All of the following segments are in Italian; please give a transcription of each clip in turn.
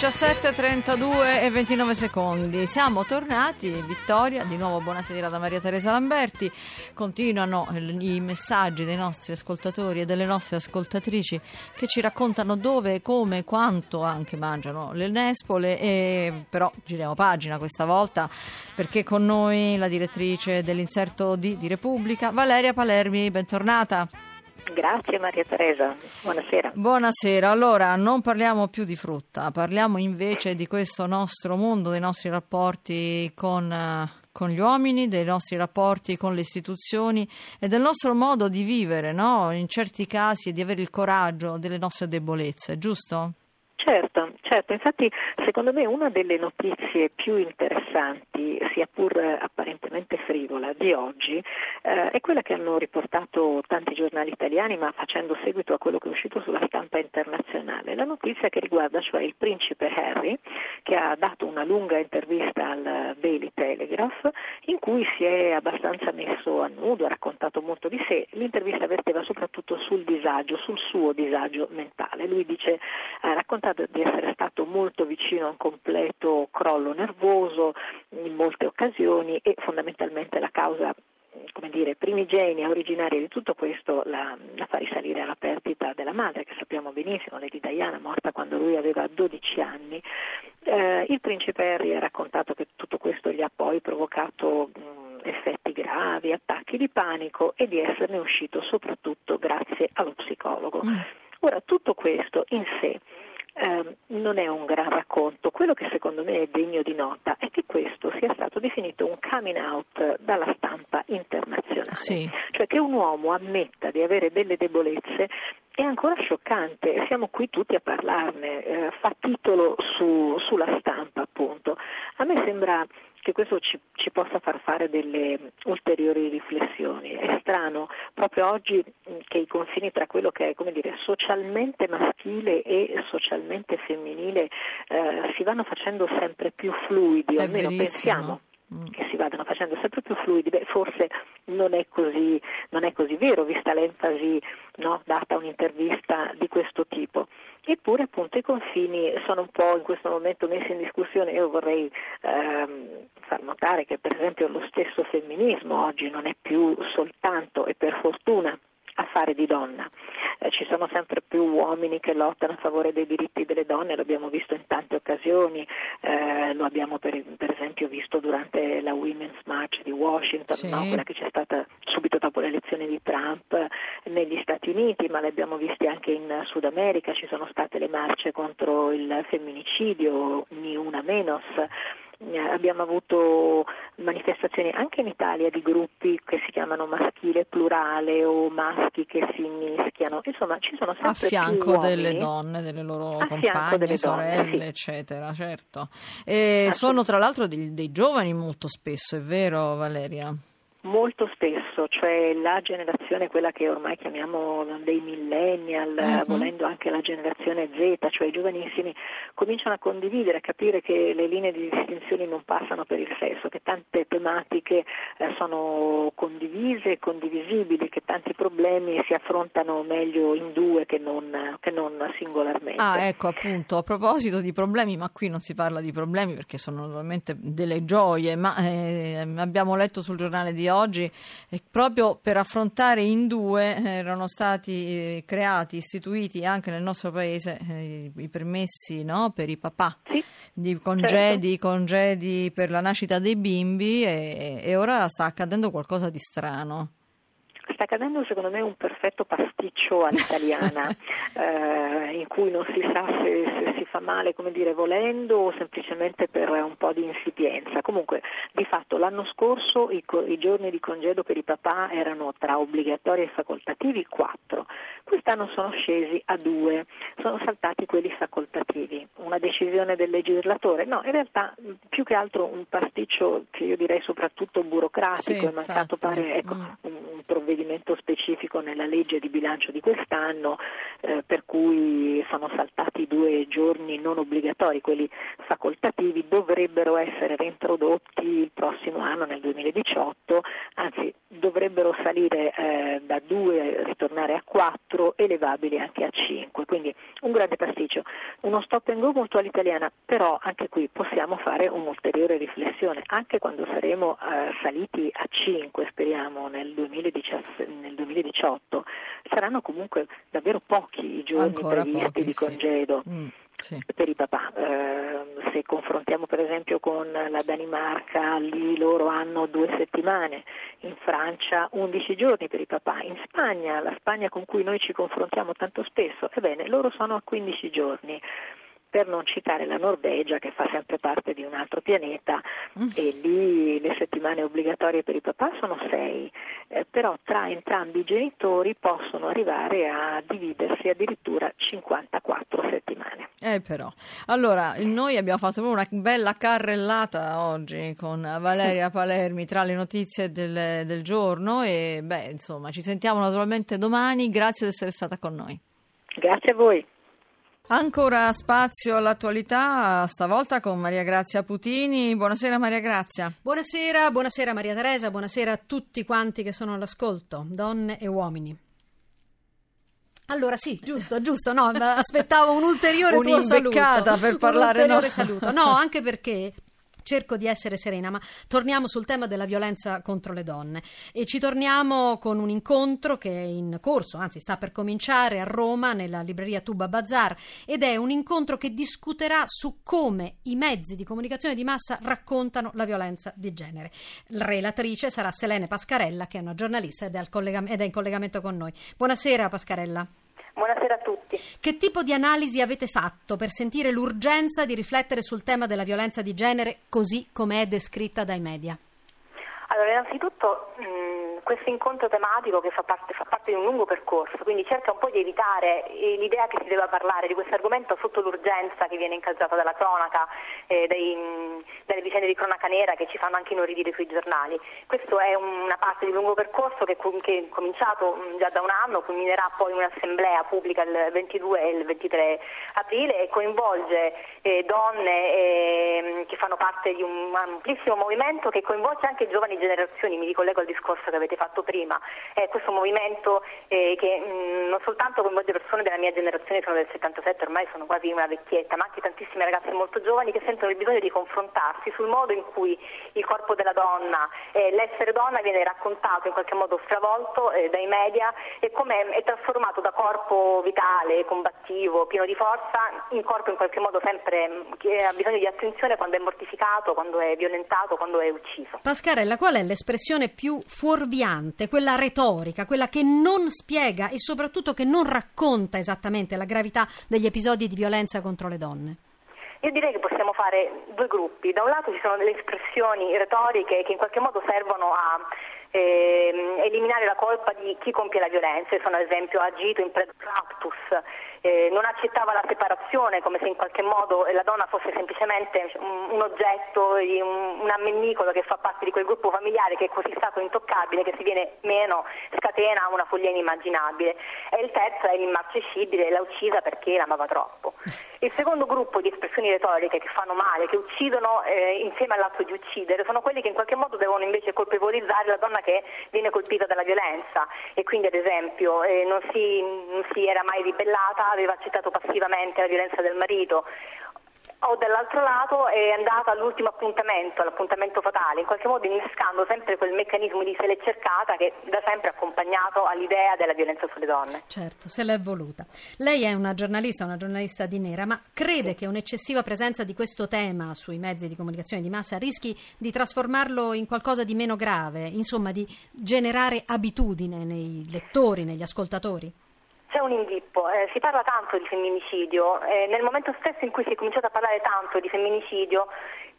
17.32 e 29 secondi. Siamo tornati, Vittoria, di nuovo buonasera da Maria Teresa Lamberti. Continuano i messaggi dei nostri ascoltatori e delle nostre ascoltatrici che ci raccontano dove, come, quanto anche mangiano le nespole e però giriamo pagina questa volta perché con noi la direttrice dell'inserto D di Repubblica, Valeria Palermi, bentornata. Grazie Maria Teresa, buonasera. Buonasera, allora non parliamo più di frutta, parliamo invece di questo nostro mondo, dei nostri rapporti con, eh, con gli uomini, dei nostri rapporti con le istituzioni e del nostro modo di vivere, no? in certi casi, di avere il coraggio delle nostre debolezze, giusto? Certo, certo, infatti secondo me una delle notizie più interessanti, sia pur apparentemente frivola, di oggi eh, è quella che hanno riportato tanti giornali italiani, ma facendo seguito a quello che è uscito sulla stampa internazionale. La notizia che riguarda cioè il principe Harry, che ha dato una lunga intervista al Daily Telegraph, in cui si è abbastanza messo a nudo, ha raccontato molto di sé. L'intervista verteva soprattutto sul disagio, sul suo disagio mentale. Lui dice, ha raccontato racconta di essere stato molto vicino a un completo crollo nervoso in molte occasioni e fondamentalmente la causa come dire, primigenia, originaria di tutto questo la, la, fa risalire alla perdita della madre, che sappiamo benissimo, Lady Diana, morta quando lui aveva 12 anni. Eh, il principe Harry ha raccontato che tutto questo gli ha poi provocato mh, effetti gravi, attacchi di panico e di esserne uscito soprattutto grazie allo psicologo. Mm. Ora, tutto questo in sé eh, non è un gran racconto. Quello che secondo me è degno di nota è che questo sia stato definito un coming out dalla stampa internazionale. Sì. Cioè che un uomo ammetta di avere delle debolezze è ancora scioccante, siamo qui tutti a parlarne, eh, fa titolo su, sulla stampa appunto. A me sembra che questo ci, ci, possa far fare delle ulteriori riflessioni. È strano proprio oggi che i confini tra quello che è come dire, socialmente maschile e socialmente femminile eh, si vanno facendo sempre più fluidi, o almeno pensiamo mm. che vadano facendo sempre più fluidi, beh, forse non è così, non è così vero, vista l'enfasi no, data a un'intervista di questo tipo. Eppure appunto i confini sono un po' in questo momento messi in discussione. Io vorrei ehm, far notare che per esempio lo stesso femminismo oggi non è più soltanto e per fortuna affare di donna. Eh, ci sono sempre più uomini che lottano a favore dei diritti delle donne, lo abbiamo visto in tante occasioni, eh, lo abbiamo per, per, esempio visto durante la Women's March di Washington, sì. no? quella che c'è stata subito dopo le elezioni di Trump negli Stati Uniti, ma le abbiamo viste anche in Sud America, ci sono state le marce contro il femminicidio, ni una menos eh, abbiamo avuto manifestazioni anche in Italia di gruppi che si chiamano maschile plurale o maschi che si mischiano, insomma ci sono sempre a fianco delle donne, delle loro a compagne, delle sorelle, donne, sì. eccetera, certo. E sono tra l'altro dei, dei giovani molto spesso, è vero Valeria? Molto spesso, cioè la generazione, quella che ormai chiamiamo dei millennial, uh-huh. volendo anche la generazione Z, cioè i giovanissimi, cominciano a condividere, a capire che le linee di distinzione non passano per il sesso, che tante tematiche eh, sono condivise e condivisibili, che tanti problemi si affrontano meglio in due che non, che non singolarmente. Ah, ecco appunto, a proposito di problemi, ma qui non si parla di problemi perché sono normalmente delle gioie, ma eh, abbiamo letto sul giornale di oggi e proprio per affrontare in due eh, erano stati eh, creati, istituiti anche nel nostro paese eh, i permessi no, per i papà sì, di congedi, certo. congedi per la nascita dei bimbi e, e ora sta accadendo qualcosa di strano sta accadendo secondo me un perfetto pasticcio all'italiana eh, in cui non si sa se, se, si fa male come dire volendo o semplicemente per un po' di insipienza. Comunque di fatto l'anno scorso i, i giorni di congedo per i papà erano tra obbligatori e facoltativi quattro, quest'anno sono scesi a due, sono saltati quelli facoltativi, una decisione del legislatore. No, in realtà più che altro un pasticcio che io direi soprattutto burocratico, sì, è mancato pare ecco, mm. Provvedimento specifico nella legge di bilancio di quest'anno eh, per cui sono saltati due giorni non obbligatori, quelli facoltativi dovrebbero essere reintrodotti il prossimo anno nel 2018, anzi dovrebbero salire eh, da due, ritornare a quattro, elevabili anche a cinque, quindi un grande pasticcio, uno stop and go molto all'italiana, però anche qui possiamo fare un'ulteriore riflessione, anche quando saremo eh, saliti a 5, speriamo, nel, 2017, nel 2018, saranno comunque davvero pochi i giorni Ancora previsti pochi, di congedo. Sì. Mm. Sì. per i papà. Eh, se confrontiamo per esempio con la Danimarca, lì loro hanno due settimane, in Francia 11 giorni per i papà, in Spagna, la Spagna con cui noi ci confrontiamo tanto spesso, ebbene loro sono a 15 giorni per non citare la Norvegia che fa sempre parte di un altro pianeta mm. e lì le settimane obbligatorie per i papà sono sei, eh, però tra entrambi i genitori possono arrivare a dividersi addirittura 54 settimane. Eh però, allora noi abbiamo fatto una bella carrellata oggi con Valeria Palermi tra le notizie del, del giorno e beh insomma ci sentiamo naturalmente domani, grazie di essere stata con noi. Grazie a voi. Ancora spazio all'attualità, stavolta con Maria Grazia Putini. Buonasera Maria Grazia. Buonasera, buonasera Maria Teresa, buonasera a tutti quanti che sono all'ascolto, donne e uomini. Allora sì, giusto, giusto, no, aspettavo un ulteriore tuo saluto. per parlare, un ulteriore no. saluto. No, anche perché cerco di essere serena, ma torniamo sul tema della violenza contro le donne e ci torniamo con un incontro che è in corso, anzi sta per cominciare a Roma nella libreria Tuba Bazar ed è un incontro che discuterà su come i mezzi di comunicazione di massa raccontano la violenza di genere. La relatrice sarà Selene Pascarella che è una giornalista ed è, collega- ed è in collegamento con noi. Buonasera Pascarella. Buonasera a tutti. Che tipo di analisi avete fatto per sentire l'urgenza di riflettere sul tema della violenza di genere così come è descritta dai media? Allora, innanzitutto mh, questo incontro tematico che fa parte, fa parte, di un lungo percorso, quindi cerca un po' di evitare eh, l'idea che si debba parlare di questo argomento sotto l'urgenza che viene incalzata dalla cronaca, eh, dai, di cronaca nera che ci fanno anche inorridire sui giornali. Questo è una parte di un lungo percorso che, che è cominciato già da un anno, culminerà poi un'assemblea pubblica il 22 e il 23 aprile e coinvolge eh, donne eh, che fanno parte di un amplissimo movimento che coinvolge anche giovani generazioni, mi ricollego al discorso che avete fatto prima, è questo movimento eh, che mh, non soltanto coinvolge persone della mia generazione, sono del 77, ormai sono quasi una vecchietta, ma anche tantissime ragazze molto giovani che sentono il bisogno di confrontarsi sul modo in cui il corpo della donna, eh, l'essere donna viene raccontato in qualche modo stravolto eh, dai media e come è trasformato da corpo vitale, combattivo, pieno di forza, in corpo in qualche modo sempre che ha bisogno di attenzione quando è mortificato, quando è violentato, quando è ucciso. Pascarella, qual è l'espressione più fuorviante, quella retorica, quella che non spiega e soprattutto che non racconta esattamente la gravità degli episodi di violenza contro le donne? Io direi che possiamo fare due gruppi. Da un lato ci sono delle espressioni retoriche che in qualche modo servono a eh, eliminare la colpa di chi compie la violenza. Sono ad esempio agito in raptus, eh, non accettava la separazione come se in qualche modo la donna fosse semplicemente un, oggetto, un, un, ammennicolo che fa parte di quel gruppo familiare che è così stato intoccabile che se viene meno scatena una follia inimmaginabile. E il terzo è l'immarcescibile, l'ha uccisa perché l'amava troppo. Il secondo gruppo di espressioni retoriche che fanno male, che uccidono eh, insieme all'atto di uccidere, sono quelli che in qualche modo devono invece colpevolizzare la donna che viene colpita dalla violenza e quindi ad esempio eh, non, si, non si era mai ribellata, aveva accettato passivamente la violenza del marito o dall'altro lato è andata all'ultimo appuntamento, all'appuntamento fatale, in qualche modo innescando sempre quel meccanismo di se l'è cercata che da sempre ha accompagnato all'idea della violenza sulle donne. Certo, se l'è voluta. Lei è una giornalista, una giornalista di nera, ma crede che un'eccessiva presenza di questo tema sui mezzi di comunicazione di massa rischi di trasformarlo in qualcosa di meno grave, insomma di generare abitudine nei lettori, negli ascoltatori? Un inghippo, eh, si parla tanto di femminicidio, eh, nel momento stesso in cui si è cominciato a parlare tanto di femminicidio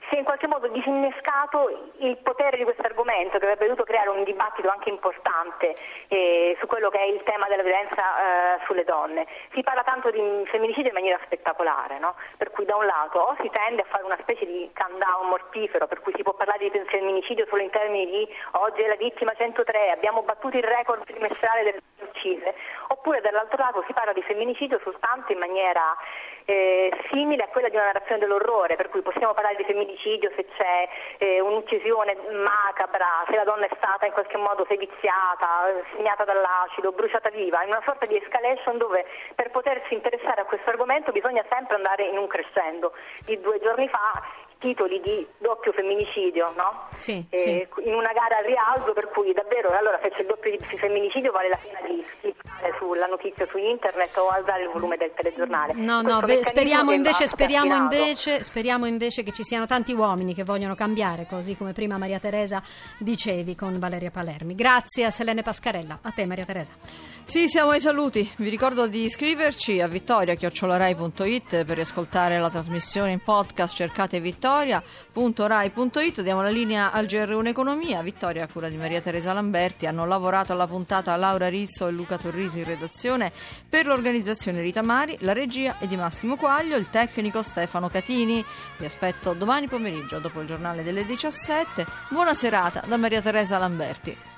si è in qualche modo disinnescato il potere di questo argomento che avrebbe dovuto creare un dibattito anche importante eh, su quello che è il tema della violenza eh, sulle donne. Si parla tanto di femminicidio in maniera spettacolare, no? per cui da un lato o si tende a fare una specie di countdown mortifero, per cui si può parlare di femminicidio solo in termini di oggi è la vittima 103, abbiamo battuto il record trimestrale delle uccise, oppure dall'altro lato si parla di femminicidio soltanto in maniera eh, simile a quella di una narrazione dell'orrore, per cui possiamo parlare di femminicidio se c'è eh, un'uccisione macabra, se la donna è stata in qualche modo seviziata, segnata dall'acido, bruciata viva, in una sorta di escalation dove per potersi interessare a questo argomento bisogna sempre andare in un crescendo. Di due giorni fa titoli di doppio femminicidio, no? Sì, eh, sì. In una gara al rialzo, per cui davvero allora se c'è il doppio di femminicidio vale la pena di cliccare sulla notizia su internet o alzare il volume del telegiornale. No, Questo no, beh, speriamo invece, speriamo, invece, speriamo invece che ci siano tanti uomini che vogliono cambiare, così come prima Maria Teresa dicevi con Valeria Palermi. Grazie a Selene Pascarella. A te Maria Teresa. Sì, siamo ai saluti. Vi ricordo di iscriverci a vittoria.rai.it per riascoltare la trasmissione in podcast. Cercate vittoria.rai.it. Diamo la linea al GR1 Economia. Vittoria, a cura di Maria Teresa Lamberti. Hanno lavorato alla puntata Laura Rizzo e Luca Torrisi in redazione per l'organizzazione Rita Mari, la regia è di Massimo Quaglio, il tecnico Stefano Catini. Vi aspetto domani pomeriggio dopo il giornale delle 17. Buona serata da Maria Teresa Lamberti.